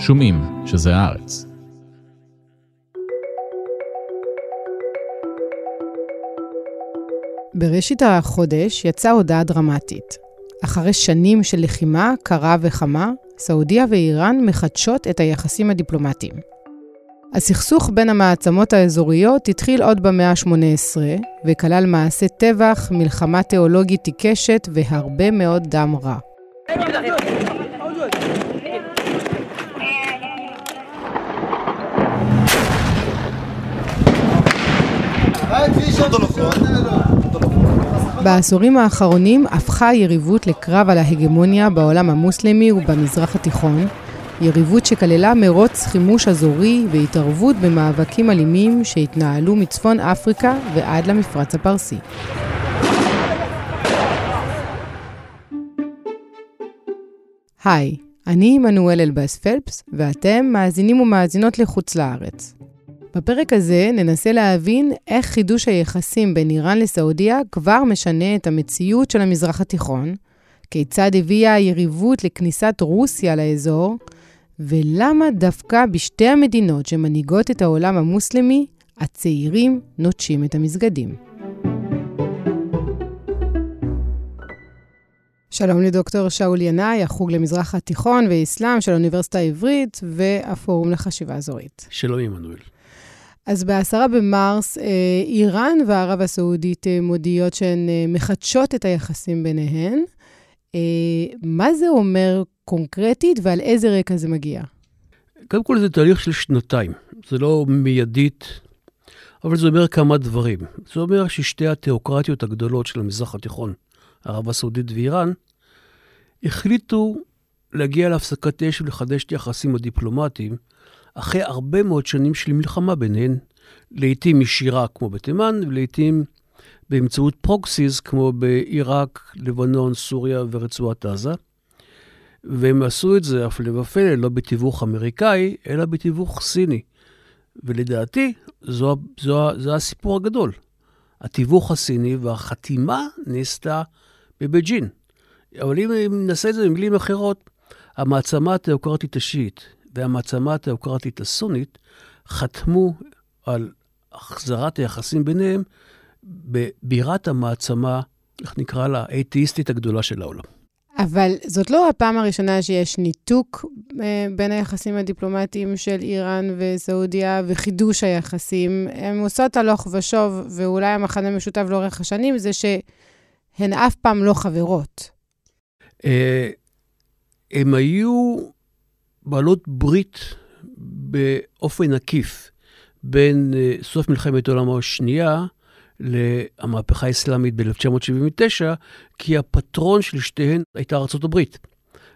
שומעים שזה הארץ. בראשית החודש יצאה הודעה דרמטית. אחרי שנים של לחימה קרה וחמה, סעודיה ואיראן מחדשות את היחסים הדיפלומטיים. הסכסוך בין המעצמות האזוריות התחיל עוד במאה ה-18, וכלל מעשי טבח, מלחמה תיאולוגית עיקשת והרבה מאוד דם רע. בעשורים האחרונים הפכה היריבות לקרב על ההגמוניה בעולם המוסלמי ובמזרח התיכון, יריבות שכללה מרוץ חימוש אזורי והתערבות במאבקים אלימים שהתנהלו מצפון אפריקה ועד למפרץ הפרסי. היי, אני עמנואל אלבאס פלפס, ואתם מאזינים ומאזינות לחוץ לארץ. בפרק הזה ננסה להבין איך חידוש היחסים בין איראן לסעודיה כבר משנה את המציאות של המזרח התיכון, כיצד הביאה היריבות לכניסת רוסיה לאזור, ולמה דווקא בשתי המדינות שמנהיגות את העולם המוסלמי, הצעירים נוטשים את המסגדים. שלום לדוקטור שאול ינאי, החוג למזרח התיכון ואסלאם של האוניברסיטה העברית והפורום לחשיבה אזורית. שלום, עמנואל. אז בעשרה במרס, אה, איראן וערב הסעודית אה, מודיעות שהן אה, מחדשות את היחסים ביניהן. מה זה אומר קונקרטית ועל איזה רקע זה מגיע? קודם כל זה תהליך של שנתיים. זה לא מיידית, אבל זה אומר כמה דברים. זה אומר ששתי התיאוקרטיות הגדולות של המזרח התיכון, ערב הסעודית ואיראן, החליטו להגיע להפסקת אש ולחדש את היחסים הדיפלומטיים אחרי הרבה מאוד שנים של מלחמה ביניהן, לעתים ישירה כמו בתימן, ולעתים באמצעות proxies כמו בעיראק, לבנון, סוריה ורצועת עזה. והם עשו את זה, הפלא ופלא, לא בתיווך אמריקאי, אלא בתיווך סיני. ולדעתי, זו, זו, זה הסיפור הגדול. התיווך הסיני והחתימה נעשתה בבייג'ין. אבל אם נעשה את זה במילים אחרות, המעצמה התיאוקרטית השיעית והמעצמה התיאוקרטית הסונית חתמו על החזרת היחסים ביניהם בבירת המעצמה, איך נקרא לה, האתאיסטית הגדולה של העולם. אבל זאת לא הפעם הראשונה שיש ניתוק אה, בין היחסים הדיפלומטיים של איראן וסעודיה וחידוש היחסים. הן עושות הלוך ושוב, ואולי המחנה המשותף לאורך השנים זה שהן אף פעם לא חברות. אה, הם היו בעלות ברית באופן עקיף בין אה, סוף מלחמת העולם השנייה למהפכה האסלאמית ב-1979, כי הפטרון של שתיהן הייתה ארצות הברית.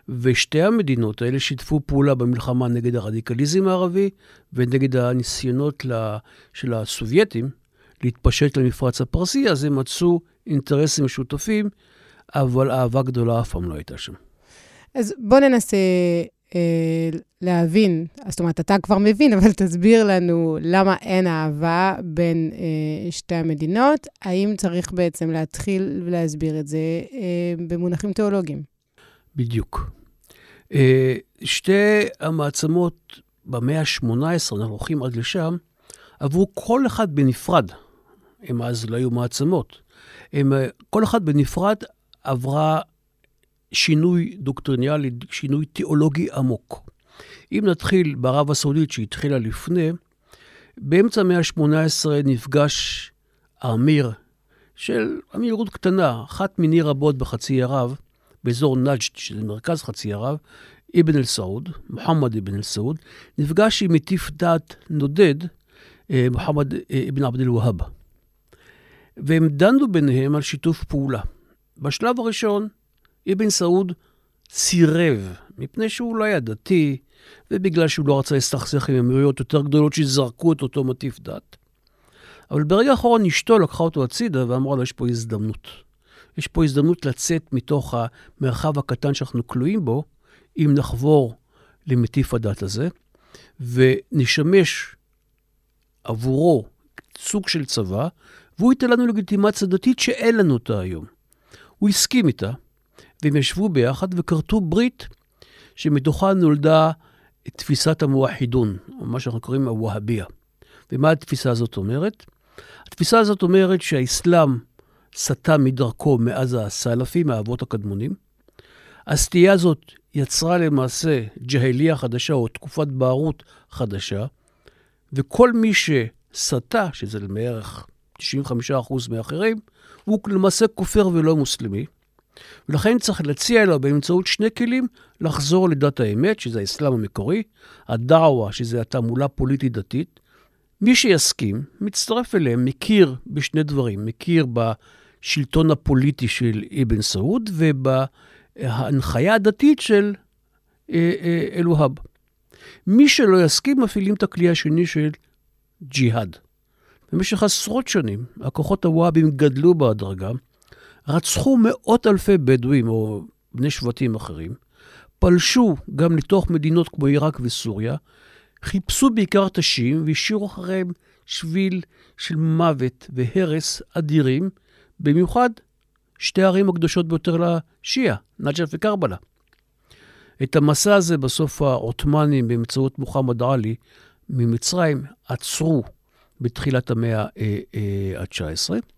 ושתי המדינות האלה שיתפו פעולה במלחמה נגד הרדיקליזם הערבי ונגד הניסיונות של הסובייטים להתפשט למפרץ הפרסי, אז הם מצאו אינטרסים משותפים, אבל אהבה גדולה אף פעם לא הייתה שם. אז בואו ננסה להבין, זאת אומרת, אתה כבר מבין, אבל תסביר לנו למה אין אהבה בין אה, שתי המדינות. האם צריך בעצם להתחיל ולהסביר את זה אה, במונחים תיאולוגיים? בדיוק. אה, שתי המעצמות במאה ה-18, אנחנו הולכים עד לשם, עברו כל אחד בנפרד. הם אז לא היו מעצמות. הם, אה, כל אחד בנפרד עברה שינוי דוקטריניאלי, שינוי תיאולוגי עמוק. אם נתחיל בערב הסעודית שהתחילה לפני, באמצע המאה ה-18 נפגש האמיר של אמירות קטנה, אחת מיני רבות בחצי ערב, באזור נג'ד, שזה מרכז חצי ערב, אבן אל-סעוד, מוחמד אבן אל-סעוד, נפגש עם מטיף דת נודד, אה, מוחמד אה, אבן עבד אל-והאב. והם דנו ביניהם על שיתוף פעולה. בשלב הראשון, אבן סעוד סירב, מפני שהוא לא היה דתי, ובגלל שהוא לא רצה להסתכסך עם אמירויות יותר גדולות שזרקו את אותו מטיף דת. אבל ברגע האחרון אשתו לקחה אותו הצידה ואמרה לו, יש פה הזדמנות. יש פה הזדמנות לצאת מתוך המרחב הקטן שאנחנו כלואים בו, אם נחבור למטיף הדת הזה, ונשמש עבורו סוג של צבא, והוא ייתן לנו לגיטימציה דתית שאין לנו אותה היום. הוא הסכים איתה, והם ישבו ביחד וכרתו ברית שמתוכה נולדה תפיסת המואחידון, או מה שאנחנו קוראים הווהביה. ומה התפיסה הזאת אומרת? התפיסה הזאת אומרת שהאסלאם סטה מדרכו מאז הסלאפים, האבות הקדמונים. הסטייה הזאת יצרה למעשה ג'הליה חדשה, או תקופת בערות חדשה, וכל מי שסטה, שזה בערך 95% מאחרים, הוא למעשה כופר ולא מוסלמי. ולכן צריך להציע לו באמצעות שני כלים לחזור לדת האמת, שזה האסלאם המקורי, הדעווה, שזה התעמולה פוליטית-דתית. מי שיסכים, מצטרף אליהם, מכיר בשני דברים, מכיר בשלטון הפוליטי של אבן סעוד ובהנחיה הדתית של אה, אה, אלוהב. מי שלא יסכים, מפעילים את הכלי השני של ג'יהאד. במשך עשרות שנים, הכוחות הוואבים גדלו בהדרגה, רצחו מאות אלפי בדואים או בני שבטים אחרים, פלשו גם לתוך מדינות כמו עיראק וסוריה, חיפשו בעיקר את השיעים והשאירו אחריהם שביל של מוות והרס אדירים, במיוחד שתי הערים הקדושות ביותר לשיעה, נג'ף וקרבלה. את המסע הזה בסוף העות'מאנים באמצעות מוחמד עלי ממצרים עצרו בתחילת המאה ה-19.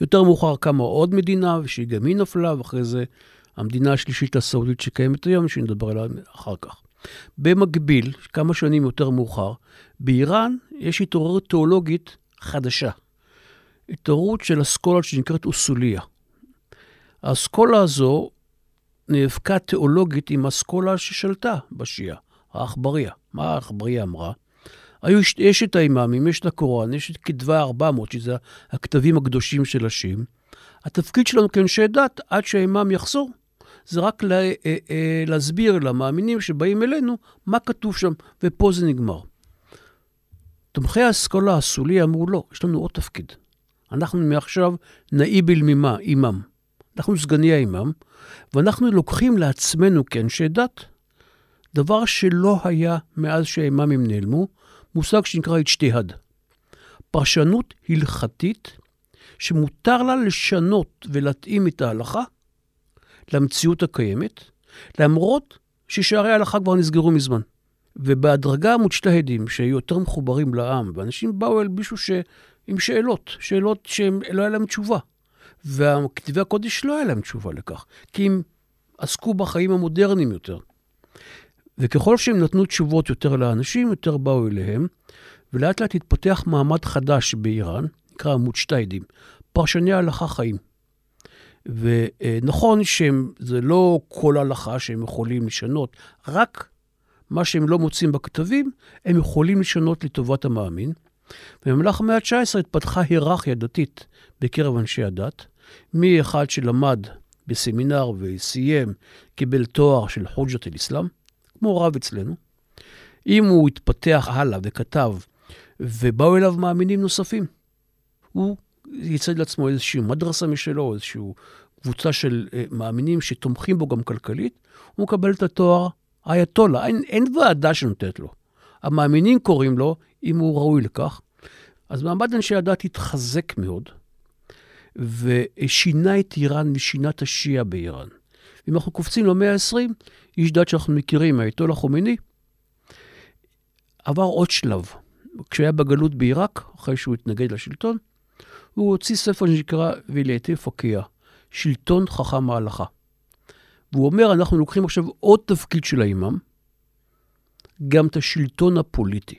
יותר מאוחר קמה עוד מדינה, שגם היא נפלה, ואחרי זה המדינה השלישית הסעודית שקיימת היום, שנדבר עליה אחר כך. במקביל, כמה שנים יותר מאוחר, באיראן יש התעוררות תיאולוגית חדשה. התעוררות של אסכולה שנקראת אוסוליה. האסכולה הזו נאבקה תיאולוגית עם אסכולה ששלטה בשיעה, העכבריה. מה העכבריה אמרה? היו, יש את האימאמים, יש את הקוראן, יש את כתבי 400, שזה הכתבים הקדושים של השיעים. התפקיד שלנו כאנשי דת, עד שהאימאם יחזור, זה רק לה, אה, אה, להסביר למאמינים שבאים אלינו מה כתוב שם, ופה זה נגמר. תומכי האסכולה הסולי אמרו, לא, יש לנו עוד תפקיד. אנחנו מעכשיו נאיב אל אימאם. אנחנו סגני האימאם, ואנחנו לוקחים לעצמנו כאנשי דת דבר שלא היה מאז שהאימאמים נעלמו, מושג שנקרא אצ'תיהד. פרשנות הלכתית שמותר לה לשנות ולהתאים את ההלכה למציאות הקיימת, למרות ששערי ההלכה כבר נסגרו מזמן. ובהדרגה המוצ'תהדים שהיו יותר מחוברים לעם, ואנשים באו אל מישהו ש... עם שאלות, שאלות שלא היה להם תשובה. וכתבי הקודש לא היה להם תשובה לכך, כי הם עסקו בחיים המודרניים יותר. וככל שהם נתנו תשובות יותר לאנשים, יותר באו אליהם, ולאט לאט התפתח מעמד חדש באיראן, נקרא מוצ'טיידים, פרשני הלכה חיים. ונכון שזה לא כל הלכה שהם יכולים לשנות, רק מה שהם לא מוצאים בכתבים, הם יכולים לשנות לטובת המאמין. במהלך המאה ה-19 התפתחה היררכיה דתית בקרב אנשי הדת, מאחד שלמד בסמינר וסיים, קיבל תואר של חוג'ת אל-אסלאם, כמו רב אצלנו. אם הוא התפתח הלאה וכתב, ובאו אליו מאמינים נוספים, הוא ייצד לעצמו איזושהי מדרסה משלו, איזושהי קבוצה של uh, מאמינים שתומכים בו גם כלכלית, הוא מקבל את התואר אייתולה. אין, אין ועדה שנותנת לו. המאמינים קוראים לו, אם הוא ראוי לכך. אז מעמד אנשי הדת התחזק מאוד, ושינה את איראן ושינה את השיעה באיראן. אם אנחנו קופצים למאה ה-20, איש דת שאנחנו מכירים, האייתולה חומייני, עבר עוד שלב. כשהיה בגלות בעיראק, אחרי שהוא התנגד לשלטון, הוא הוציא ספר שנקרא וילייטי פקיה, שלטון חכם ההלכה. והוא אומר, אנחנו לוקחים עכשיו עוד תפקיד של האימאם, גם את השלטון הפוליטי.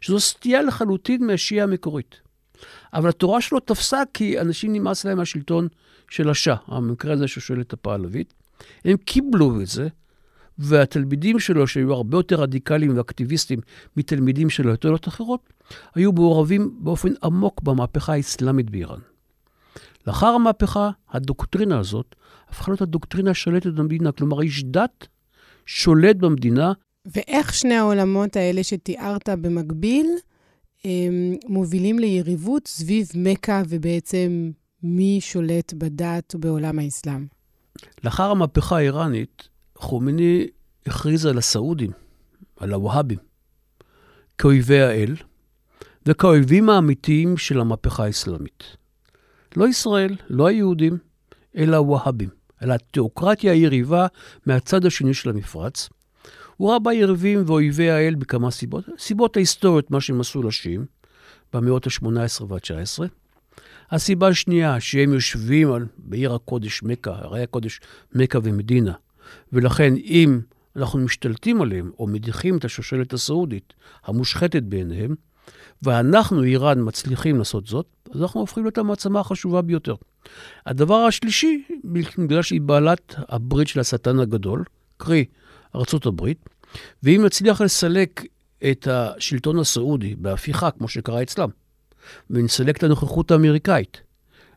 שזו סטייה לחלוטין מהשיעה המקורית. אבל התורה שלו תפסה כי אנשים נמאס להם מהשלטון של השאה, המקרה הזה ששואל את הפעלבית. הם קיבלו את זה, והתלמידים שלו, שהיו הרבה יותר רדיקליים ואקטיביסטים מתלמידים של האייתולות אחרות, היו מעורבים באופן עמוק במהפכה האסלאמית באיראן. לאחר המהפכה, הדוקטרינה הזאת הפכה להיות הדוקטרינה השולטת במדינה, כלומר, איש דת שולט במדינה. ואיך שני העולמות האלה שתיארת במקביל מובילים ליריבות סביב מכה ובעצם מי שולט בדת ובעולם האסלאם? לאחר המהפכה האיראנית, חומני הכריז על הסעודים, על הווהאבים, כאויבי האל וכאויבים האמיתיים של המהפכה האסלאמית. לא ישראל, לא היהודים, אלא הווהאבים, אלא התיאוקרטיה היריבה מהצד השני של המפרץ. הוא ראה בה יריבים ואויבי האל בכמה סיבות. סיבות ההיסטוריות, מה שהם עשו לשיעים, במאות ה-18 וה-19. הסיבה השנייה, שהם יושבים על, בעיר הקודש מכה, הרי הקודש מכה ומדינה, ולכן אם אנחנו משתלטים עליהם, או מדיחים את השושלת הסעודית, המושחתת בעיניהם, ואנחנו, איראן, מצליחים לעשות זאת, אז אנחנו הופכים להיות המעצמה החשובה ביותר. הדבר השלישי, בגלל שהיא בעלת הברית של השטן הגדול, קרי הברית, ואם נצליח לסלק את השלטון הסעודי בהפיכה, כמו שקרה אצלם, ונסלק את הנוכחות האמריקאית,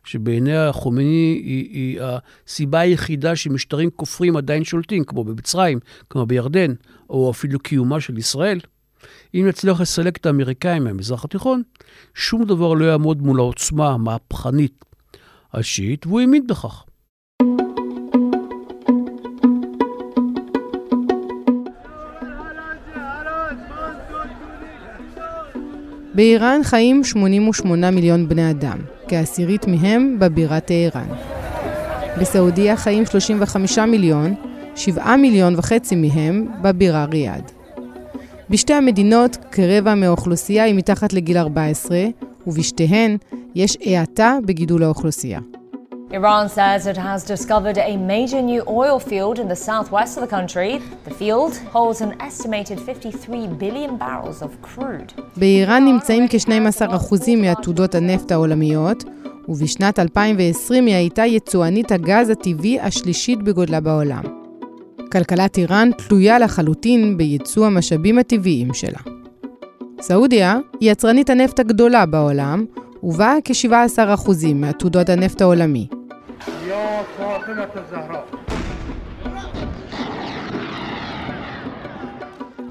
שבעיני החומני היא, היא הסיבה היחידה שמשטרים כופרים עדיין שולטים, כמו במצרים, כמו בירדן, או אפילו קיומה של ישראל, אם נצליח לסלק את האמריקאים מהמזרח התיכון, שום דבר לא יעמוד מול העוצמה המהפכנית השיעית, והוא האמין בכך. באיראן חיים 88 מיליון בני אדם, כעשירית מהם בבירה טהרן. בסעודיה חיים 35 מיליון, 7 מיליון וחצי מהם בבירה ריאד. בשתי המדינות כרבע מהאוכלוסייה היא מתחת לגיל 14, ובשתיהן יש האטה בגידול האוכלוסייה. Iran says it has discovered a major new oil field in the southwest of the country. The field holds an estimated 53 billion barrels of crude. באיראן נמצאים כ-12% מעתודות הנפט העולמיות, ובשנת 2020 היא הייתה יצואנית הגז הטבעי השלישית בגודלה בעולם. כלכלת איראן תלויה לחלוטין בייצוא המשאבים הטבעיים שלה. סעודיה היא יצרנית הנפט הגדולה בעולם, ובה כ-17% מעתודות הנפט העולמי.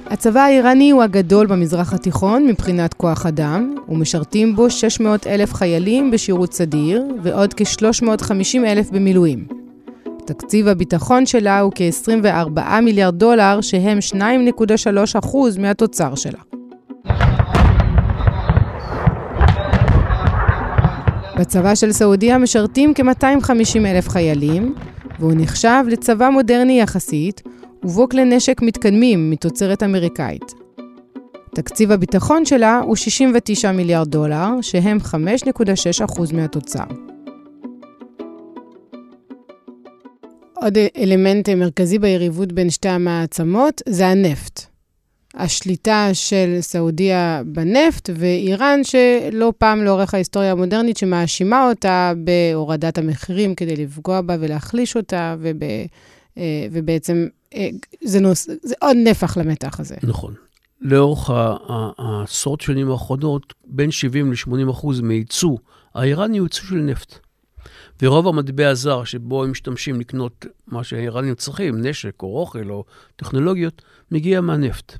הצבא האיראני הוא הגדול במזרח התיכון מבחינת כוח אדם, ומשרתים בו 600 אלף חיילים בשירות סדיר, ועוד כ-350 אלף במילואים. תקציב הביטחון שלה הוא כ-24 מיליארד דולר, שהם 2.3% מהתוצר שלה. בצבא של סעודיה משרתים כ-250 אלף חיילים, והוא נחשב לצבא מודרני יחסית, ובו כלי נשק מתקדמים מתוצרת אמריקאית. תקציב הביטחון שלה הוא 69 מיליארד דולר, שהם 5.6% מהתוצר. עוד אלמנט מרכזי ביריבות בין שתי המעצמות זה הנפט. השליטה של סעודיה בנפט ואיראן, שלא פעם לאורך ההיסטוריה המודרנית, שמאשימה אותה בהורדת המחירים כדי לפגוע בה ולהחליש אותה, וב, אה, ובעצם אה, זה, נוס, זה עוד נפח למתח הזה. נכון. לאורך העשרות שנים האחרונות, בין 70 ל-80 אחוז מייצוא האיראני הוא ייצוא של נפט. ורוב המטבע הזר שבו הם משתמשים לקנות מה שהאיראנים צריכים, נשק או אוכל או טכנולוגיות, מגיע מהנפט.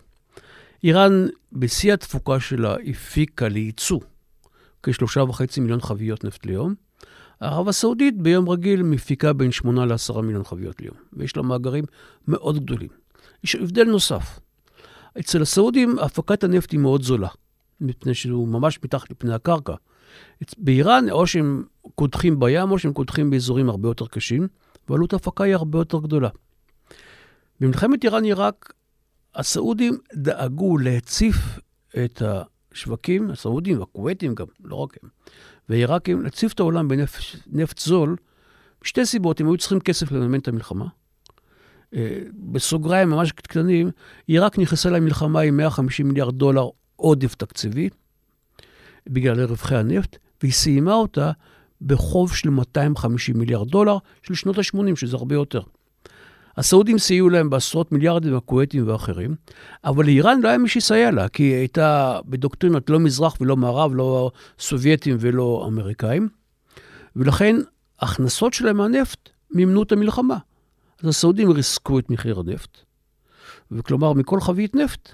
איראן, בשיא התפוקה שלה, הפיקה לייצוא כשלושה וחצי מיליון חביות נפט ליום. ערב הסעודית ביום רגיל מפיקה בין שמונה לעשרה מיליון חביות ליום, ויש לה מאגרים מאוד גדולים. יש הבדל נוסף. אצל הסעודים הפקת הנפט היא מאוד זולה, מפני שהוא ממש מתחת לפני הקרקע. באיראן, או שהם קודחים בים, או שהם קודחים באזורים הרבה יותר קשים, ועלות ההפקה היא הרבה יותר גדולה. במלחמת איראן-עיראק, הסעודים דאגו להציף את השווקים, הסעודים והכווייתים גם, לא רק הם, והעיראקים, להציף את העולם בנפט זול, משתי סיבות, הם היו צריכים כסף לממן את המלחמה. אה, בסוגריים ממש קטנים, עיראק נכנסה למלחמה עם 150 מיליארד דולר עודף תקציבי, בגלל רווחי הנפט, והיא סיימה אותה בחוב של 250 מיליארד דולר של שנות ה-80, שזה הרבה יותר. הסעודים סייעו להם בעשרות מיליארדים, הכווייתים ואחרים, אבל לאיראן לא היה מי שיסייע לה, כי היא הייתה בדוקטרינות לא מזרח ולא מערב, לא סובייטים ולא אמריקאים, ולכן ההכנסות שלהם מהנפט מימנו את המלחמה. אז הסעודים ריסקו את מחיר הנפט, וכלומר, מכל חבית נפט,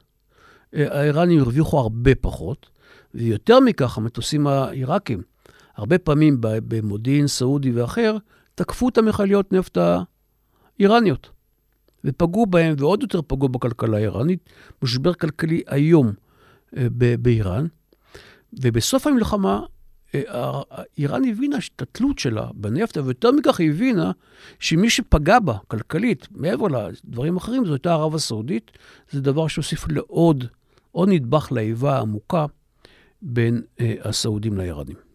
אה, האיראנים הרוויחו הרבה פחות, ויותר מכך, המטוסים העיראקים, הרבה פעמים במודיעין סעודי ואחר, תקפו את המכליות נפט האיראניות, ופגעו בהם, ועוד יותר פגעו בכלכלה האיראנית, משבר כלכלי איום אה, באיראן. ובסוף המלחמה איראן הבינה את התלות שלה בנפט, ויותר מכך היא הבינה שמי שפגע בה כלכלית, מעבר לדברים אחרים, זו הייתה ערב הסעודית. זה דבר שהוסיף לעוד, עוד נדבך לאיבה העמוקה בין אה, הסעודים לאיראנים.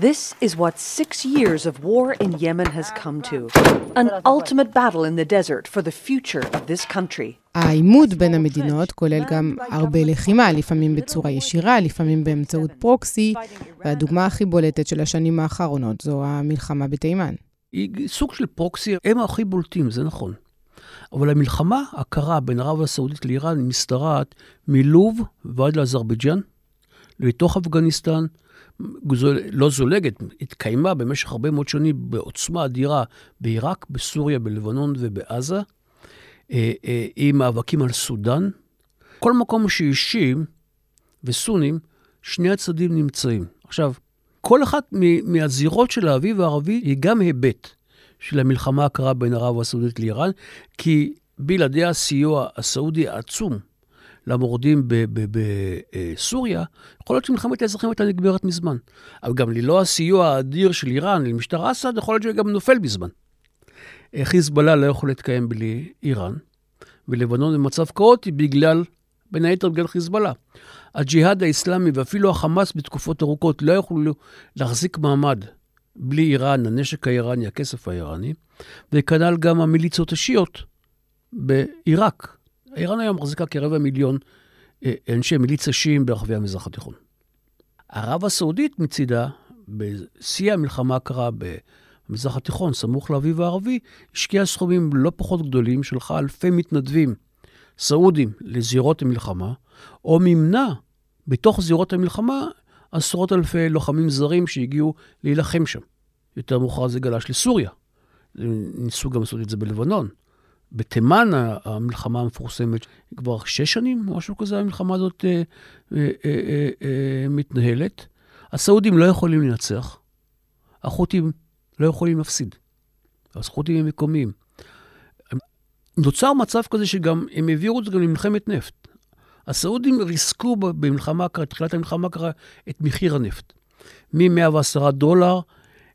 This is what six years of war in Yemen has come to. An ultimate battle in the desert for the future of this country. העימות בין המדינות כולל גם הרבה לחימה, לפעמים בצורה ישירה, לפעמים באמצעות פרוקסי, והדוגמה הכי בולטת של השנים האחרונות זו המלחמה בתימן. היא סוג של פרוקסי, הם הכי בולטים, זה נכון. אבל המלחמה הקרה בין ערב הסעודית לאיראן משתרעת מלוב ועד לאזרבייג'אן, לתוך אפגניסטן, לא זולגת, התקיימה במשך הרבה מאוד שנים בעוצמה אדירה בעיראק, בסוריה, בלבנון ובעזה, אה, אה, עם מאבקים על סודאן. כל מקום שאישים וסונים, שני הצדדים נמצאים. עכשיו, כל אחת מהזירות של האביב הערבי היא גם היבט של המלחמה הקרה בין ערב הסעודית לאיראן, כי בלעדי הסיוע הסעודי העצום למורדים בסוריה, יכול להיות שמלחמת האזרחים הייתה נגמרת מזמן. אבל גם ללא הסיוע האדיר של איראן למשטר אסד, יכול להיות שגם נופל בזמן. חיזבאללה לא יכול להתקיים בלי איראן, ולבנון במצב כאוטי בגלל, בין היתר בגלל חיזבאללה. הג'יהאד האיסלאמי ואפילו החמאס בתקופות ארוכות לא יכולו להחזיק מעמד בלי איראן, הנשק האיראני, הכסף האיראני, וכנ"ל גם המיליציות השיעות בעיראק. איראן היום מחזיקה כרבע מיליון אה, אנשי מיליציה שיעים ברחבי המזרח התיכון. ערב הסעודית מצידה, בשיא המלחמה הקרה במזרח התיכון, סמוך לאביב הערבי, השקיעה סכומים לא פחות גדולים, שלחה אלפי מתנדבים סעודים לזירות המלחמה, או מימנה בתוך זירות המלחמה עשרות אלפי לוחמים זרים שהגיעו להילחם שם. יותר מאוחר זה גלש לסוריה. ניסו גם לעשות את זה בלבנון. בתימן המלחמה המפורסמת, כבר שש שנים, משהו כזה, המלחמה הזאת אה, אה, אה, אה, מתנהלת. הסעודים לא יכולים לנצח, החות'ים לא יכולים להפסיד. החות'ים הם מקומיים. נוצר מצב כזה שגם הם העבירו את זה גם למלחמת נפט. הסעודים ריסקו במלחמה, תחילת המלחמה קרה את מחיר הנפט. מ-110 דולר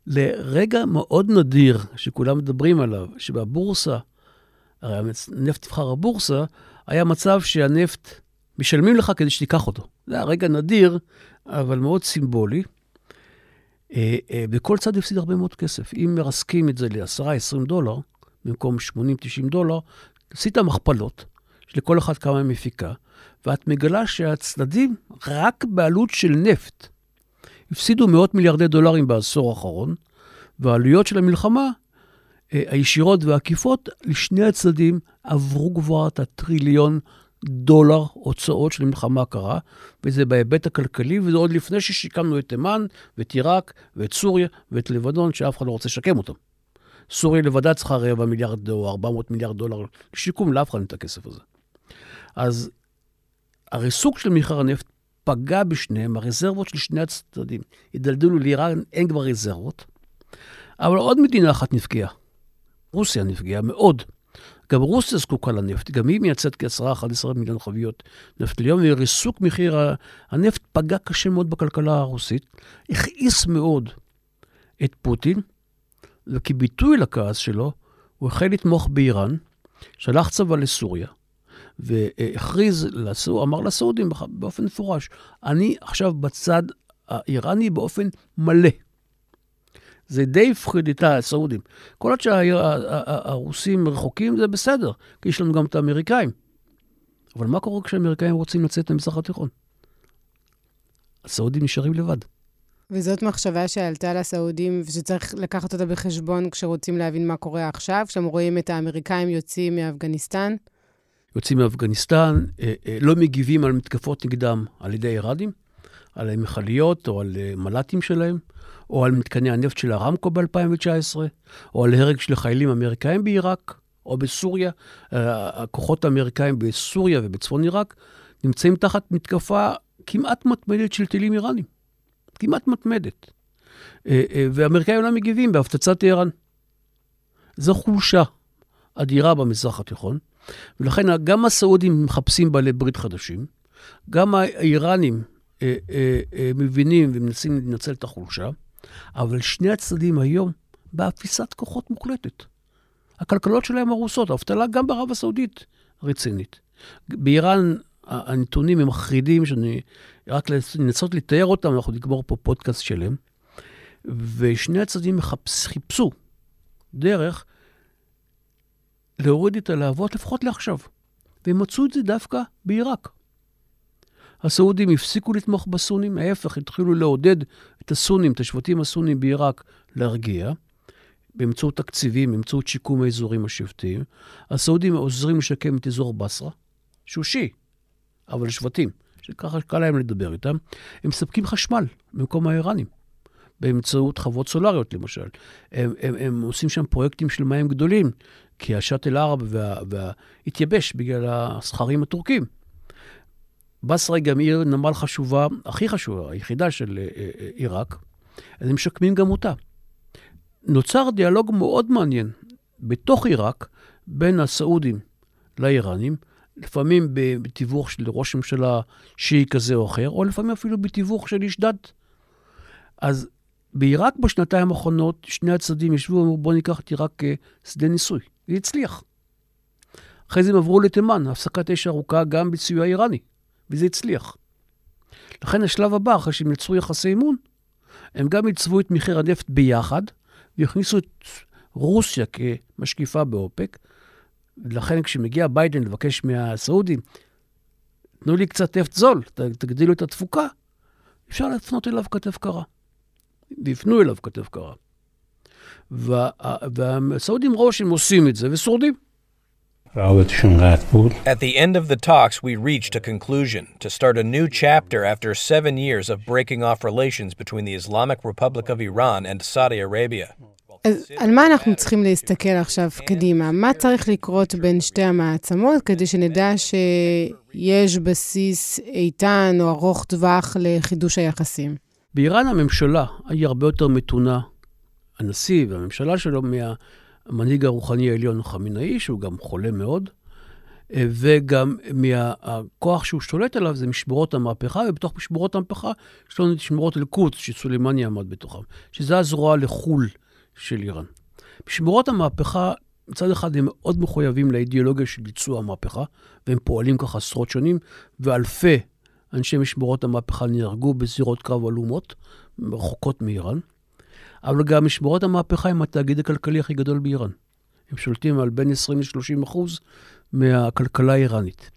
לרגע מאוד נדיר, שכולם מדברים עליו, שבבורסה הרי הנפט נבחר הבורסה, היה מצב שהנפט, משלמים לך כדי שתיקח אותו. זה היה רגע נדיר, אבל מאוד סימבולי. אה, אה, וכל צד הפסיד הרבה מאוד כסף. אם מרסקים את זה ל-10-20 דולר, במקום 80-90 דולר, עשית מכפלות, שלכל אחד כמה מפיקה, ואת מגלה שהצדדים, רק בעלות של נפט, הפסידו מאות מיליארדי דולרים בעשור האחרון, והעלויות של המלחמה הישירות והעקיפות, לשני הצדדים עברו כבר את הטריליון דולר הוצאות של מלחמה קרה, וזה בהיבט הכלכלי, וזה עוד לפני ששיקמנו את תימן, ואת עיראק, ואת סוריה, ואת לבנון, שאף אחד לא רוצה לשקם אותם. סוריה לבדה צריכה רבע מיליארד או 400 מיליארד דולר לשיקום, לאף אחד אין את הכסף הזה. אז הריסוק של מחיר הנפט פגע בשניהם, הרזרבות של שני הצדדים הידלדלו לאיראן, אין כבר רזרבות, אבל עוד מדינה אחת נפגעה. רוסיה נפגעה מאוד. גם רוסיה זקוקה לנפט, גם היא מייצאת כ-10-11 מיליון חביות נפט ליום, וריסוק מחיר הנפט פגע קשה מאוד בכלכלה הרוסית, הכעיס מאוד את פוטין, וכביטוי לכעס שלו, הוא החל לתמוך באיראן, שלח צבא לסוריה, והכריז, אמר לסעודים באופן מפורש, אני עכשיו בצד האיראני באופן מלא. זה די הפחיד את הסעודים. כל עוד שהרוסים רחוקים זה בסדר, כי יש לנו גם את האמריקאים. אבל מה קורה כשהאמריקאים רוצים לצאת למזרח התיכון? הסעודים נשארים לבד. וזאת מחשבה שעלתה לסעודים, ושצריך לקחת אותה בחשבון כשרוצים להבין מה קורה עכשיו, כשהם רואים את האמריקאים יוצאים מאפגניסטן? יוצאים מאפגניסטן, אה, אה, לא מגיבים על מתקפות נגדם על ידי איראדים, על מכליות או על אה, מל"טים שלהם. או על מתקני הנפט של הרמקו ב-2019, או על הרג של חיילים אמריקאים בעיראק, או בסוריה. אה, הכוחות האמריקאים בסוריה ובצפון עיראק נמצאים תחת מתקפה כמעט מתמדת של טילים איראנים. כמעט מתמדת. אה, אה, והאמריקאים לא מגיבים בהפצצת טהרן. זו חולשה אדירה במזרח התיכון, ולכן גם הסעודים מחפשים בעלי ברית חדשים, גם האיראנים אה, אה, אה, מבינים ומנסים לנצל את החולשה, אבל שני הצדדים היום באפיסת כוחות מוחלטת. הכלכלות שלהם הרוסות, האבטלה גם בערב הסעודית רצינית. באיראן הנתונים הם מחרידים, שאני רק לנסות לתאר אותם, אנחנו נגמור פה פודקאסט שלם. ושני הצדדים מחפש, חיפשו דרך להוריד את הלהבות, לפחות לעכשיו. והם מצאו את זה דווקא בעיראק. הסעודים הפסיקו לתמוך בסונים, ההפך, התחילו לעודד את הסונים, את השבטים הסונים בעיראק, להרגיע, באמצעות תקציבים, באמצעות שיקום האזורים השבטיים. הסעודים עוזרים לשקם את אזור בסרה, שהוא שיעי, אבל שבטים, שככה קל להם לדבר איתם. הם מספקים חשמל במקום האיראנים. באמצעות חוות סולריות, למשל. הם, הם, הם עושים שם פרויקטים של מים גדולים, כי השאטל ערב וה, וה, התייבש בגלל הסכרים הטורקים. בסרה היא גם עיר נמל חשובה, הכי חשובה, היחידה של אה, אה, אה, עיראק, אז הם משקמים גם אותה. נוצר דיאלוג מאוד מעניין בתוך עיראק בין הסעודים לאיראנים, לפעמים בתיווך של ראש ממשלה שיעי כזה או אחר, או לפעמים אפילו בתיווך של איש דת. אז בעיראק בשנתיים האחרונות, שני הצדדים ישבו ואמרו, בואו ניקח את עיראק כשדה ניסוי. זה הצליח. אחרי זה הם עברו לתימן, הפסקת אש ארוכה גם בסיוע איראני, וזה הצליח. לכן השלב הבא, אחרי שהם יצרו יחסי אימון, הם גם ייצבו את מחיר הנפט ביחד, והכניסו את רוסיה כמשקיפה באופק. לכן כשמגיע ביידן לבקש מהסעודים, תנו לי קצת נפט זול, תגדילו את התפוקה, אפשר להפנות אליו כתף קרה. ויפנו אליו כתף קרה. והסעודים ראו שהם עושים את זה ושורדים. At the end of the talks, we reached a conclusion to start a new chapter after seven years of breaking off relations between the Islamic Republic of Iran and Saudi Arabia. אז על מה אנחנו צריכים להסתכל עכשיו קדימה? מה צריך לקרות בין שתי המעצמות כדי שנדע שיש בסיס איתן או ארוך טווח לחידוש היחסים? באיראן הממשלה היא הרבה יותר מתונה. הנשיא והממשלה שלו מהמנהיג הרוחני העליון חמינאי, שהוא גם חולה מאוד, וגם מהכוח שהוא שולט עליו זה משמורות המהפכה, ובתוך משמורות המהפכה יש לנו את משמורות אל-קודס, שסולימני עמד בתוכם, שזה הזרוע לחו"ל של איראן. משמורות המהפכה, מצד אחד הם מאוד מחויבים לאידיאולוגיה של ביצוע המהפכה, והם פועלים ככה עשרות שנים, ואלפי אנשי משמורות המהפכה נהרגו בזירות קרב עלומות, רחוקות מאיראן. אבל גם משמורות המהפכה הם התאגיד הכלכלי הכי גדול באיראן. הם שולטים על בין 20 ל-30 אחוז מהכלכלה האיראנית.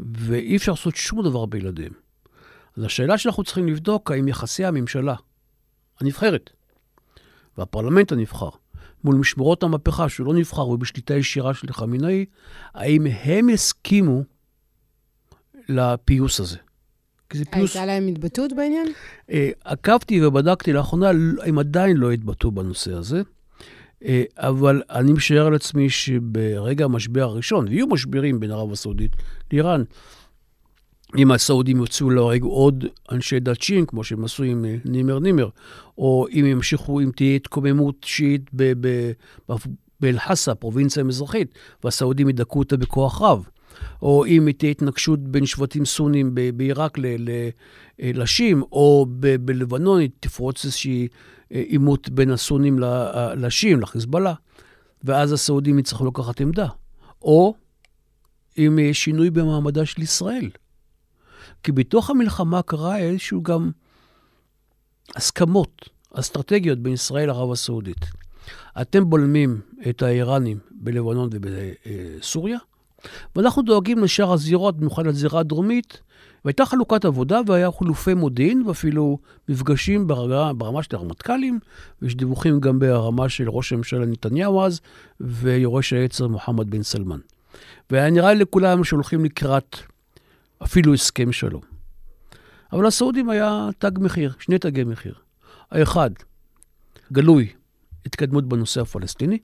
ואי אפשר לעשות שום דבר בילדיהם. אז השאלה שאנחנו צריכים לבדוק, האם יחסי הממשלה הנבחרת והפרלמנט הנבחר מול משמורות המהפכה, שהוא לא נבחר ובשליטה ישירה של חמינאי, האם הם יסכימו לפיוס הזה. זה פיוס... הייתה להם התבטאות בעניין? אה, עקבתי ובדקתי לאחרונה, הם עדיין לא התבטאו בנושא הזה, אה, אבל אני משער על עצמי שברגע המשבר הראשון, ויהיו משברים בין ערב הסעודית לאיראן, אם הסעודים יוצאו להורג עוד אנשי דת שיעים, כמו שהם עשו עם אה, נימר נימר, או אם ימשיכו, אם תהיה התקוממות שיעית באל-חסה, פרובינציה המזרחית, והסעודים ידכאו אותה בכוח רב, או אם תהיה התנגשות בין שבטים סונים בעיראק לשים, או בלבנון תפרוץ איזושהי אה, עימות בין הסונים לשים, לחיזבאללה, ואז הסעודים יצטרכו לקחת עמדה. או אם יהיה שינוי במעמדה של ישראל. כי בתוך המלחמה קרה איזשהו גם הסכמות אסטרטגיות בין ישראל לערב הסעודית. אתם בולמים את האיראנים בלבנון ובסוריה, ואנחנו דואגים לשאר הזירות, במיוחד לזירה הדרומית, והייתה חלוקת עבודה והיה חילופי מודיעין ואפילו מפגשים ברמה, ברמה של הרמטכ"לים, ויש דיווחים גם ברמה של ראש הממשלה נתניהו אז, ויורש העצר מוחמד בן סלמן. והיה נראה לכולם שהולכים לקראת אפילו הסכם שלום. אבל לסעודים היה תג מחיר, שני תגי מחיר. האחד, גלוי, התקדמות בנושא הפלסטיני,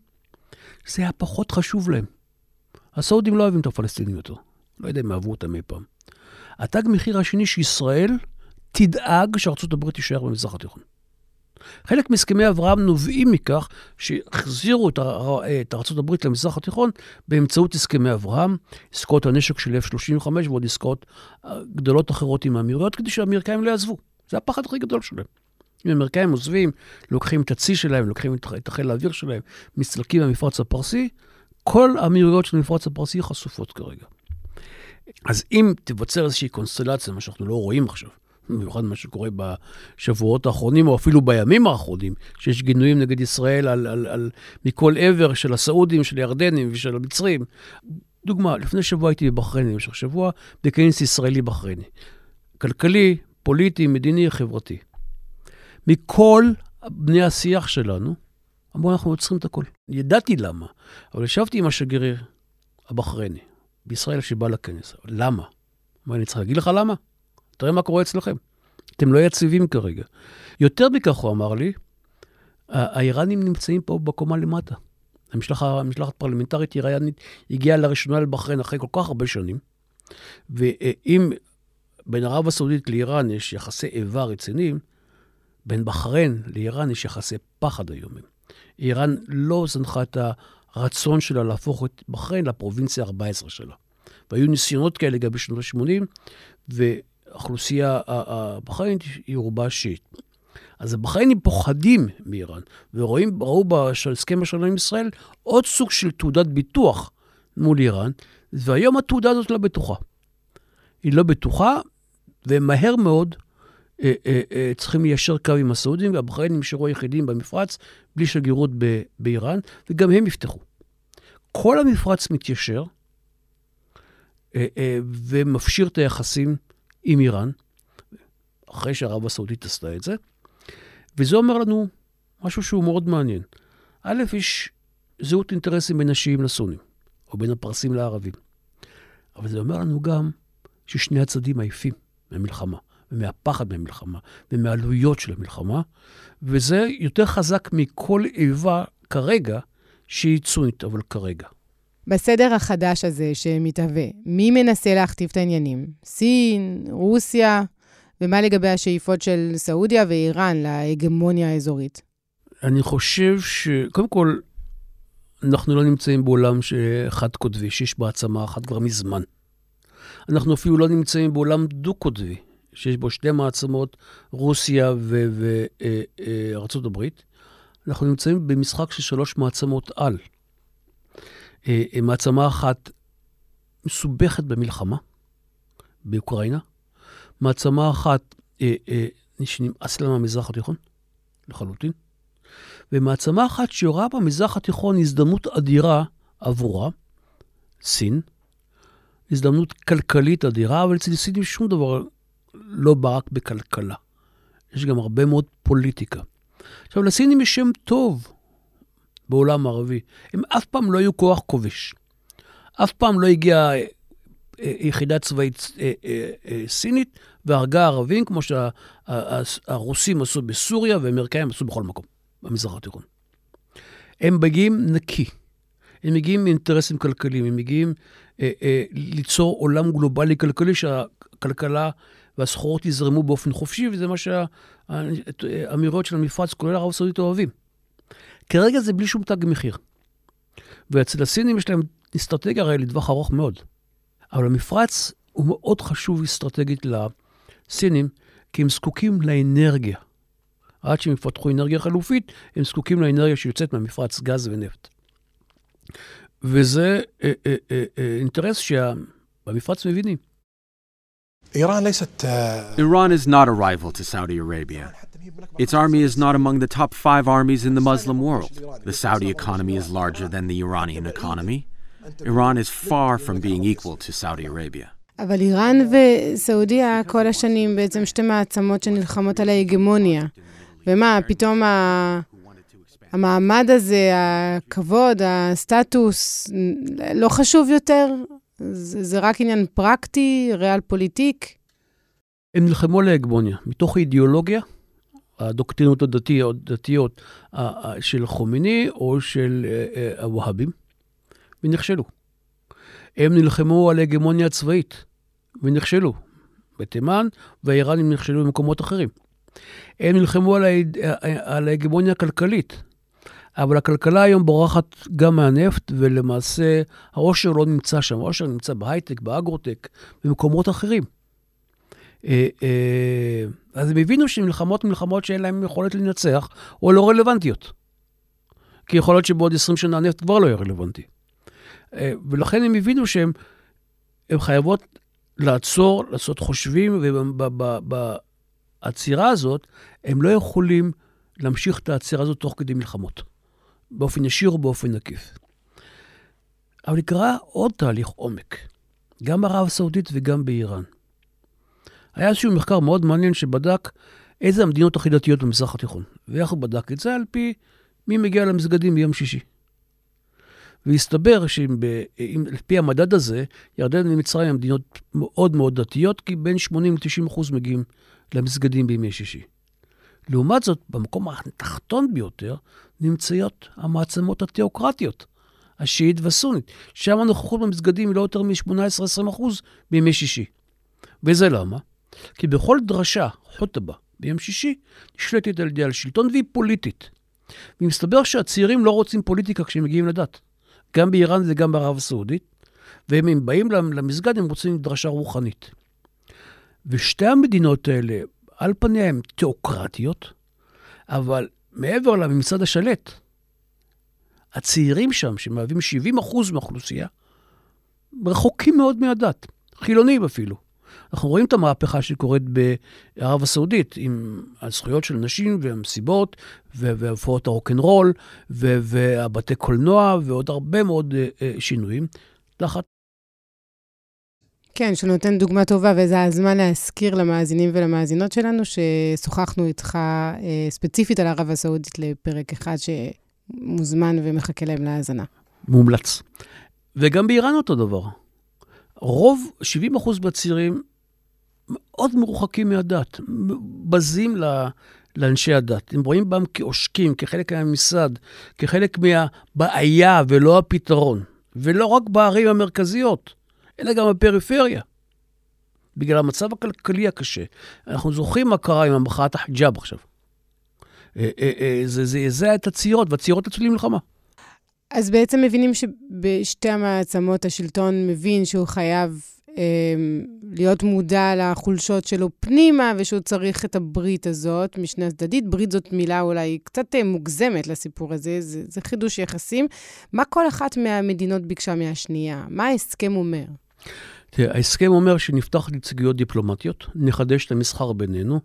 זה היה פחות חשוב להם. הסעודים לא אוהבים את הפלסטינים יותר. לא יודע אם אהבו אותם אי פעם. התג מחיר השני שישראל תדאג שארצות הברית תישאר במזרח התיכון. חלק מהסכמי אברהם נובעים מכך שהחזירו את, את ארה"ב למזרח התיכון באמצעות הסכמי אברהם, עסקאות הנשק של F-35 ועוד עסקאות אה, גדולות אחרות עם האמירויות, כדי שהאמריקאים לא יעזבו. זה הפחד הכי גדול שלהם. אם האמריקאים עוזבים, לוקחים את הצי שלהם, לוקחים את החיל האוויר שלהם, מסתלקים במפרץ הפרסי, כל האמירויות של המפרץ הפרסי חשופות כרגע. אז אם תיווצר איזושהי קונסטלציה, מה שאנחנו לא רואים עכשיו, במיוחד מה שקורה בשבועות האחרונים, או אפילו בימים האחרונים, שיש גינויים נגד ישראל על, על, על, מכל עבר של הסעודים, של הירדנים ושל המצרים. דוגמה, לפני שבוע הייתי בבחריין במשך שבוע, בכנס ישראלי-בחרייני. כלכלי, פוליטי, מדיני, חברתי. מכל בני השיח שלנו, אמרו, אנחנו עוצרים את הכל. ידעתי למה, אבל ישבתי עם השגריר הבחרייני בישראל שבא לכנס. למה? אמר, אני צריך להגיד לך למה? תראה מה קורה אצלכם. אתם לא יציבים כרגע. יותר מכך, הוא אמר לי, האיראנים נמצאים פה בקומה למטה. המשלחת, המשלחת פרלמנטרית איראנית הגיעה לראשונה לבחריין אחרי כל כך הרבה שנים, ואם בין ערב הסעודית לאיראן יש יחסי איבה רציניים, בין בחריין לאיראן יש יחסי פחד איומים. איראן לא זנחה את הרצון שלה להפוך את בחריין לפרובינציה ה-14 שלה. והיו ניסיונות כאלה גם בשנות ה-80, והאוכלוסייה הבחריינית היא רובה שיעית. אז הבחריינים פוחדים מאיראן, ורואים, ראו בהסכם השלום עם ישראל עוד סוג של תעודת ביטוח מול איראן, והיום התעודה הזאת לא בטוחה. היא לא בטוחה, ומהר מאוד צריכים ליישר קו עם הסעודים, והבחריינים נשארו היחידים במפרץ, בלי שגרירות באיראן, וגם הם יפתחו. כל המפרץ מתיישר ומפשיר את היחסים עם איראן, אחרי שערב הסעודית עשתה את זה, וזה אומר לנו משהו שהוא מאוד מעניין. א', יש זהות אינטרסים בין השיעים לסונים, או בין הפרסים לערבים. אבל זה אומר לנו גם ששני הצדדים עייפים מהמלחמה. ומהפחד מהמלחמה, ומהעלויות של המלחמה, וזה יותר חזק מכל איבה כרגע, שהיא צונית, אבל כרגע. בסדר החדש הזה שמתהווה, מי מנסה להכתיב את העניינים? סין, רוסיה, ומה לגבי השאיפות של סעודיה ואיראן להגמוניה האזורית? אני חושב ש... קודם כל, אנחנו לא נמצאים בעולם חד-קוטבי, שיש מעצמה אחת כבר מזמן. אנחנו אפילו לא נמצאים בעולם דו-קוטבי, שיש בו שתי מעצמות, רוסיה וארצות הברית. אנחנו נמצאים במשחק של שלוש מעצמות על. אה, אה, מעצמה אחת מסובכת במלחמה, באוקראינה. מעצמה אחת אה, שנמאס לה מהמזרח התיכון, לחלוטין. ומעצמה אחת שיורה במזרח התיכון הזדמנות אדירה עבורה, סין, הזדמנות כלכלית אדירה, אבל אצל סינים שום דבר לא בא רק בכלכלה. יש גם הרבה מאוד פוליטיקה. עכשיו, לסינים יש שם טוב בעולם הערבי. הם אף פעם לא היו כוח כובש. אף פעם לא הגיעה אה, אה, יחידה צבאית אה, סינית והרגה ערבים, כמו שהרוסים עשו בסוריה והאמריקאים עשו בכל מקום, במזרח התיכון. הם מגיעים נקי. הם מגיעים מאינטרסים כלכליים, הם מגיעים אה, אה, ליצור עולם גלובלי כלכלי שהכלכלה והסחורות יזרמו באופן חופשי, וזה מה שהאמירויות של המפרץ, כולל ערב הסעודית, אוהבים. כרגע זה בלי שום תג מחיר. ואצל הסינים יש להם אסטרטגיה הרי לטווח ארוך מאוד. אבל המפרץ הוא מאוד חשוב אסטרטגית לסינים, כי הם זקוקים לאנרגיה. עד שהם יפתחו אנרגיה חלופית, הם זקוקים לאנרגיה שיוצאת מהמפרץ, גז ונפט. וזה אה, אה, אה, אה, אינטרס שבמפרץ מבינים. Iran is not a rival to Saudi Arabia. Its army is not among the top five armies in the Muslim world. The Saudi economy is larger than the Iranian economy. Iran is far from being equal to Saudi Arabia. אבל איראן וסעודיה כל השנים בעצם שתי מעצמות שנלחמות על ההגמוניה. ומה, פתאום ה... המעמד הזה, הכבוד, הסטטוס, לא חשוב יותר? זה, זה רק עניין פרקטי, ריאל פוליטיק? הם נלחמו על ההגמוניה, מתוך האידיאולוגיה, הדוקטרינות הדתיות, הדתיות של חומיני או של אה, אה, הווהבים, ונכשלו. הם נלחמו על ההגמוניה הצבאית, ונכשלו. בתימן, והאיראנים נכשלו במקומות אחרים. הם נלחמו על, על ההגמוניה הכלכלית. אבל הכלכלה היום בורחת גם מהנפט, ולמעשה העושר לא נמצא שם. העושר נמצא בהייטק, באגרוטק, במקומות אחרים. אה, אה, אז הם הבינו שמלחמות מלחמות שאין להם יכולת לנצח, או לא רלוונטיות. כי יכול להיות שבעוד 20 שנה הנפט כבר לא יהיה רלוונטי. אה, ולכן הם הבינו שהם חייבות לעצור, לעשות חושבים, ובעצירה הזאת הם לא יכולים להמשיך את העצירה הזאת תוך כדי מלחמות. באופן ישיר או באופן עקיף. אבל נקרא עוד תהליך עומק, גם בערב הסעודית וגם באיראן. היה איזשהו מחקר מאוד מעניין שבדק איזה המדינות הכי דתיות במזרח התיכון. ואיך הוא בדק את זה? על פי מי מגיע למסגדים ביום שישי. והסתבר שעל פי המדד הזה, ירדן ומצרים הן מדינות מאוד מאוד דתיות, כי בין 80 ל-90 אחוז מגיעים למסגדים בימי שישי. לעומת זאת, במקום התחתון ביותר נמצאות המעצמות התיאוקרטיות, השיעית והסונית. שם הנוכחות במסגדים היא לא יותר מ-18-20 אחוז בימי שישי. וזה למה? כי בכל דרשה, חוטבה, ביום שישי, נשלטת על ידי השלטון והיא פוליטית. ומסתבר שהצעירים לא רוצים פוליטיקה כשהם מגיעים לדת. גם באיראן וגם בערב הסעודית. והם באים למסגד, הם רוצים דרשה רוחנית. ושתי המדינות האלה, על פניה הן תיאוקרטיות, אבל מעבר לממסד השלט, הצעירים שם, שמהווים 70% מהאוכלוסייה, רחוקים מאוד מהדת, חילונים אפילו. אנחנו רואים את המהפכה שקורית בערב הסעודית, עם הזכויות של נשים והמסיבות, והופעות הרוקנרול, והבתי קולנוע, ועוד הרבה מאוד אה, אה, שינויים, תחת כן, שנותן דוגמה טובה, וזה הזמן להזכיר למאזינים ולמאזינות שלנו, ששוחחנו איתך אה, ספציפית על ערב הסעודית לפרק אחד שמוזמן ומחכה להם להאזנה. מומלץ. וגם באיראן אותו דבר. רוב, 70 אחוז מהצעירים מאוד מרוחקים מהדת, בזים ל... לאנשי הדת. הם רואים בהם כעושקים, כחלק מהממסד, כחלק מהבעיה ולא הפתרון. ולא רק בערים המרכזיות. אלא גם בפריפריה. בגלל המצב הכלכלי הקשה. אנחנו זוכרים מה קרה עם המחאת החיג'אב עכשיו. אה, אה, אה, זה זעזע את הצעירות, והצעירות יצאו למלחמה. אז בעצם מבינים שבשתי המעצמות השלטון מבין שהוא חייב אה, להיות מודע לחולשות שלו פנימה, ושהוא צריך את הברית הזאת משני הצדדית. ברית זאת מילה אולי קצת מוגזמת לסיפור הזה, זה, זה חידוש יחסים. מה כל אחת מהמדינות ביקשה מהשנייה? מה ההסכם אומר? תראה, ההסכם אומר שנפתח נציגויות דיפלומטיות, נחדש את המסחר בינינו,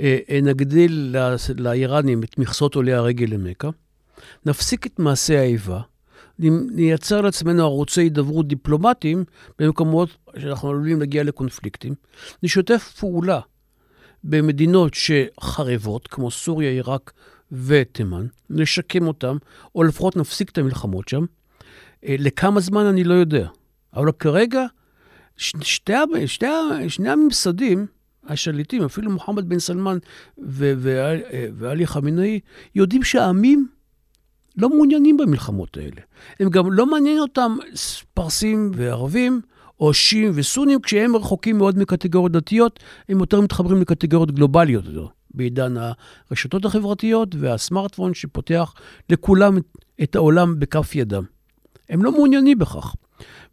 אה, אה, נגדיל לאיראנים את מכסות עולי הרגל למכה, נפסיק את מעשי האיבה, נייצר לעצמנו ערוצי הידברות דיפלומטיים במקומות שאנחנו עלולים להגיע לקונפליקטים, נשתף פעולה במדינות שחרבות, כמו סוריה, עיראק ותימן, נשקם אותם, או לפחות נפסיק את המלחמות שם. אה, לכמה זמן אני לא יודע. אבל כרגע, שתי, שתי, שני הממסדים, השליטים, אפילו מוחמד בן סלמן ועלי חמינאי, יודעים שהעמים לא מעוניינים במלחמות האלה. הם גם לא מעניין אותם פרסים וערבים, או שיעים וסונים, כשהם רחוקים מאוד מקטגוריות דתיות, הם יותר מתחברים לקטגוריות גלובליות בעידן הרשתות החברתיות והסמארטפון שפותח לכולם את העולם בכף ידם. הם לא מעוניינים בכך.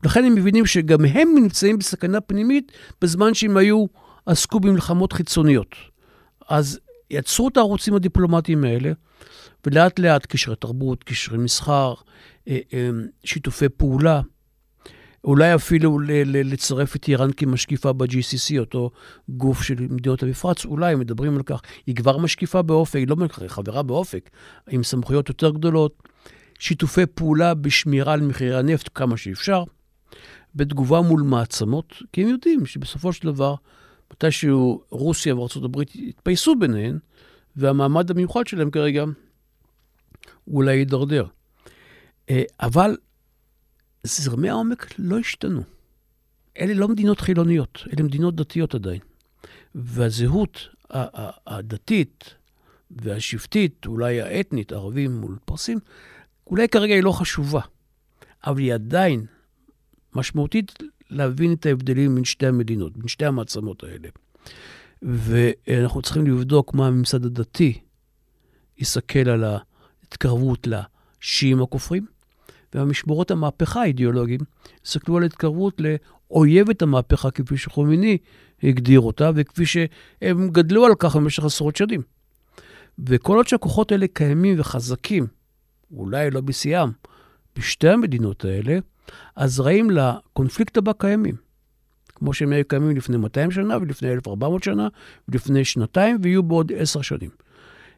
לכן הם מבינים שגם הם נמצאים בסכנה פנימית בזמן שהם היו, עסקו במלחמות חיצוניות. אז יצרו את הערוצים הדיפלומטיים האלה, ולאט לאט קשרי תרבות, קשרי מסחר, אה, אה, שיתופי פעולה. אולי אפילו לצרף את איראן כמשקיפה ב-GCC, אותו גוף של מדינות המפרץ, אולי מדברים על כך. היא כבר משקיפה באופק, היא לא חברה באופק, עם סמכויות יותר גדולות. שיתופי פעולה בשמירה על מחירי הנפט כמה שאפשר. בתגובה מול מעצמות, כי הם יודעים שבסופו של דבר, מתישהו רוסיה וארה"ב יתפייסו ביניהן, והמעמד המיוחד שלהם כרגע אולי יידרדר. אה, אבל זרמי העומק לא השתנו. אלה לא מדינות חילוניות, אלה מדינות דתיות עדיין. והזהות הדתית והשבטית, אולי האתנית, ערבים מול פרסים, אולי כרגע היא לא חשובה, אבל היא עדיין משמעותית להבין את ההבדלים בין שתי המדינות, בין שתי המעצמות האלה. ואנחנו צריכים לבדוק מה הממסד הדתי יסתכל על ההתקרבות לשיעים הכופרים, והמשמורות המהפכה האידיאולוגיים יסתכלו על ההתקרבות לאויבת המהפכה, כפי שחומיני הגדיר אותה, וכפי שהם גדלו על כך במשך עשרות שנים. וכל עוד שהכוחות האלה קיימים וחזקים, אולי לא בשיאם, בשתי המדינות האלה, הזרעים לקונפליקט הבא קיימים. כמו שהם היו קיימים לפני 200 שנה ולפני 1,400 שנה ולפני שנתיים ויהיו בעוד עשר שנים.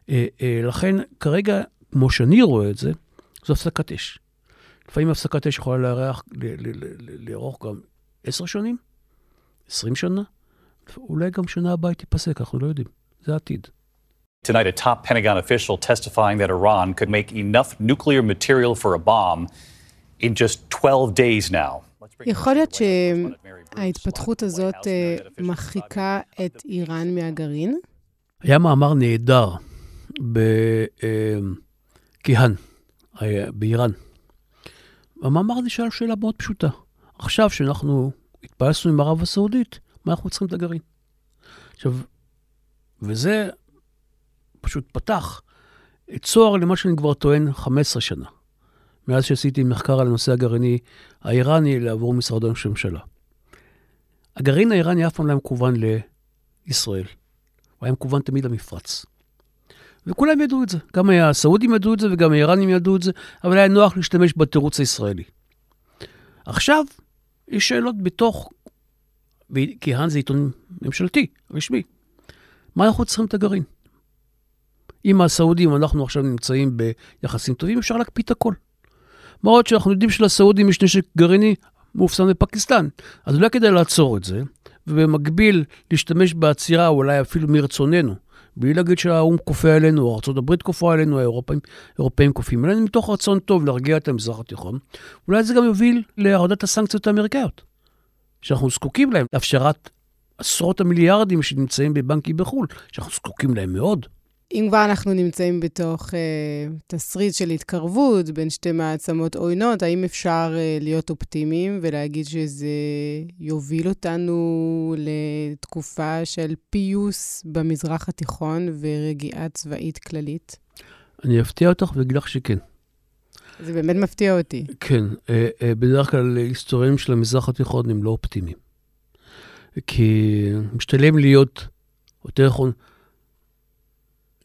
אה, אה, לכן כרגע, כמו שאני רואה את זה, זו הפסקת אש. לפעמים הפסקת אש יכולה לארח, לארוך גם עשר שנים, עשרים שנה, אולי גם שנה הבאה תיפסק, אנחנו לא יודעים. זה העתיד. Tonight, a top Pentagon official testifying that Iran could make enough nuclear material for a bomb in just 12 days now. יכול להיות שההתפתחות הזאת מרחיקה את איראן מהגרעין? היה מאמר נהדר בקיהן, באיראן. המאמר הזה שאל שאלה מאוד פשוטה. עכשיו שאנחנו התפעסנו עם ערב הסעודית, מה אנחנו צריכים את הגרעין? עכשיו, וזה פשוט פתח צוהר למה שאני כבר טוען 15 שנה, מאז שעשיתי מחקר על הנושא הגרעיני האיראני עבור משרד ראש הממשלה. הגרעין האיראני אף פעם לא היה מכוון לישראל, הוא היה מכוון תמיד למפרץ. וכולם ידעו את זה, גם הסעודים ידעו את זה וגם האיראנים ידעו את זה, אבל היה נוח להשתמש בתירוץ הישראלי. עכשיו, יש שאלות בתוך, כי האן זה עיתון ממשלתי, רשמי. מה אנחנו צריכים את הגרעין? עם הסעודים אנחנו עכשיו נמצאים ביחסים טובים, אפשר להקפיא את הכל. מה עוד שאנחנו יודעים שלסעודים יש נשק גרעיני מאופסן בפקיסטן, אז אולי כדאי לעצור את זה, ובמקביל להשתמש בעצירה אולי אפילו מרצוננו, בלי להגיד שהאו"ם כופה עלינו, או ארה"ב כופה עלינו, האירופאים, האירופאים כופים עלינו, מתוך רצון טוב להרגיע את המזרח התיכון. אולי זה גם יוביל להורדת הסנקציות האמריקאיות, שאנחנו זקוקים להן, להפשרת עשרות המיליארדים שנמצאים בבנקים בחו"ל, שאנחנו זקוקים להם מאוד. אם כבר אנחנו נמצאים בתוך אה, תסריט של התקרבות בין שתי מעצמות עוינות, האם אפשר אה, להיות אופטימיים ולהגיד שזה יוביל אותנו לתקופה של פיוס במזרח התיכון ורגיעה צבאית כללית? אני אפתיע אותך ואגיד לך שכן. זה באמת מפתיע אותי. כן, אה, אה, בדרך כלל היסטוריונים של המזרח התיכון הם לא אופטימיים. כי משתלם להיות, יותר נכון,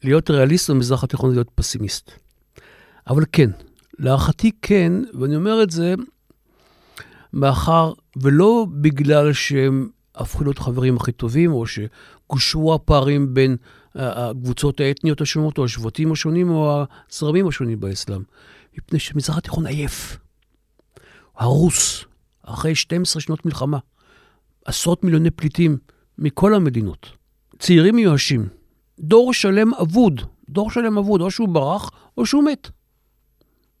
להיות ריאליסט במזרח התיכון זה להיות פסימיסט. אבל כן, להערכתי כן, ואני אומר את זה מאחר, ולא בגלל שהם הפכו להיות חברים הכי טובים, או שגושרו הפערים בין הקבוצות האתניות השונות, או השבטים השונים, או הזרמים השונים באסלאם. מפני שמזרח התיכון עייף, הרוס, אחרי 12 שנות מלחמה, עשרות מיליוני פליטים מכל המדינות, צעירים מיואשים, דור שלם אבוד, דור שלם אבוד, או שהוא ברח או שהוא מת.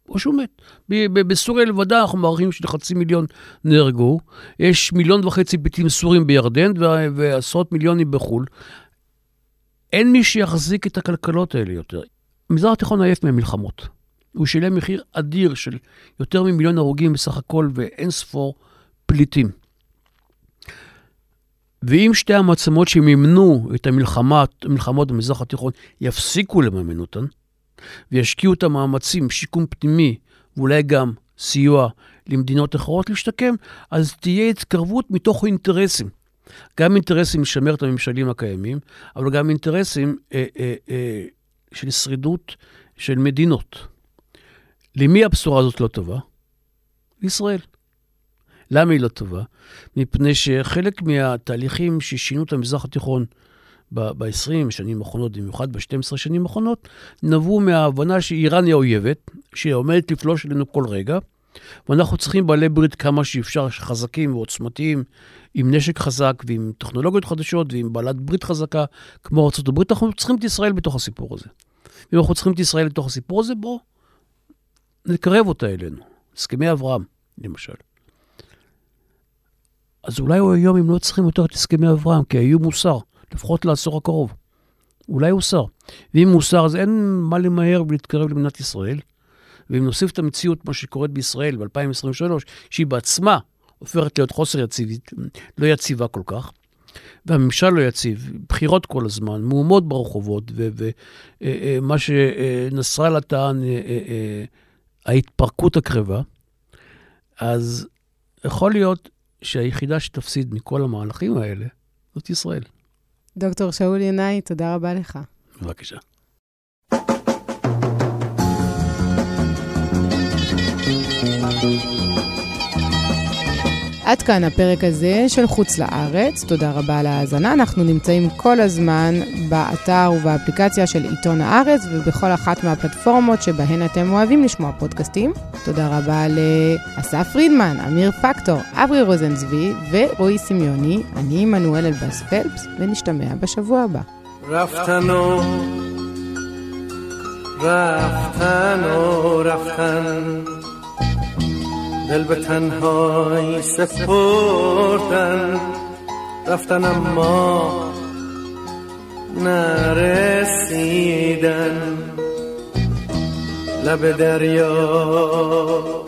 או שהוא מת. בסוריה לבדה אנחנו מעריכים שחצי מיליון נהרגו, יש מיליון וחצי פליטים סורים בירדן ועשרות מיליונים בחו"ל. אין מי שיחזיק את הכלכלות האלה יותר. המזרח התיכון עייף מהמלחמות. הוא שילם מחיר אדיר של יותר ממיליון הרוגים בסך הכל ואין ספור פליטים. ואם שתי המעצמות שמימנו את המלחמה, המלחמות במזרח התיכון יפסיקו לממן אותן, וישקיעו את המאמצים, שיקום פנימי, ואולי גם סיוע למדינות אחרות להשתקם, אז תהיה התקרבות מתוך אינטרסים. גם אינטרסים לשמר את הממשלים הקיימים, אבל גם אינטרסים אה, אה, אה, של שרידות של מדינות. למי הבשורה הזאת לא טובה? לישראל. למה היא לא טובה? מפני שחלק מהתהליכים ששינו את המזרח התיכון ב-20 שנים האחרונות, במיוחד ב-12 שנים האחרונות, נבעו מההבנה שאיראן היא האויבת, שהיא עומדת לפלוש אלינו כל רגע, ואנחנו צריכים בעלי ברית כמה שאפשר, חזקים ועוצמתיים, עם נשק חזק ועם טכנולוגיות חדשות ועם בעלת ברית חזקה כמו ארה"ב, אנחנו צריכים את ישראל בתוך הסיפור הזה. אם אנחנו צריכים את ישראל בתוך הסיפור הזה, בואו נקרב אותה אלינו. הסכמי אברהם, למשל. אז אולי היום הם לא צריכים יותר את הסכמי אברהם, כי האיום הוסר, לפחות לעשור הקרוב. אולי הוסר. ואם הוסר, אז אין מה למהר ולהתקרב למדינת ישראל. ואם נוסיף את המציאות, מה שקורית בישראל ב-2023, שהיא בעצמה הופכת להיות חוסר יציבית, לא יציבה כל כך, והממשל לא יציב, בחירות כל הזמן, מהומות ברחובות, ומה שנסראללה טען, ההתפרקות הקרבה, אז יכול להיות שהיחידה שתפסיד מכל המהלכים האלה זאת ישראל. דוקטור שאול ינאי, תודה רבה לך. בבקשה. עד כאן הפרק הזה של חוץ לארץ. תודה רבה על ההאזנה. אנחנו נמצאים כל הזמן באתר ובאפליקציה של עיתון הארץ ובכל אחת מהפלטפורמות שבהן אתם אוהבים לשמוע פודקאסטים. תודה רבה לאסף פרידמן, אמיר פקטור, אברי רוזנצבי ורועי סמיוני. אני עמנואל אלבאס פלפס, ונשתמע בשבוע הבא. רפתנו, רפתנו, רפתן. دل به تنهایی سپردن. رفتن اما نرسیدن. لب دریا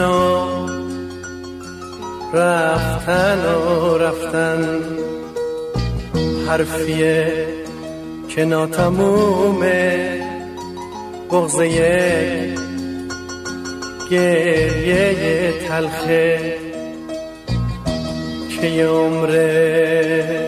رفتن و رفتن و رفتن. حرفیه که ناتمومه بغزه گریه تلخه که عمره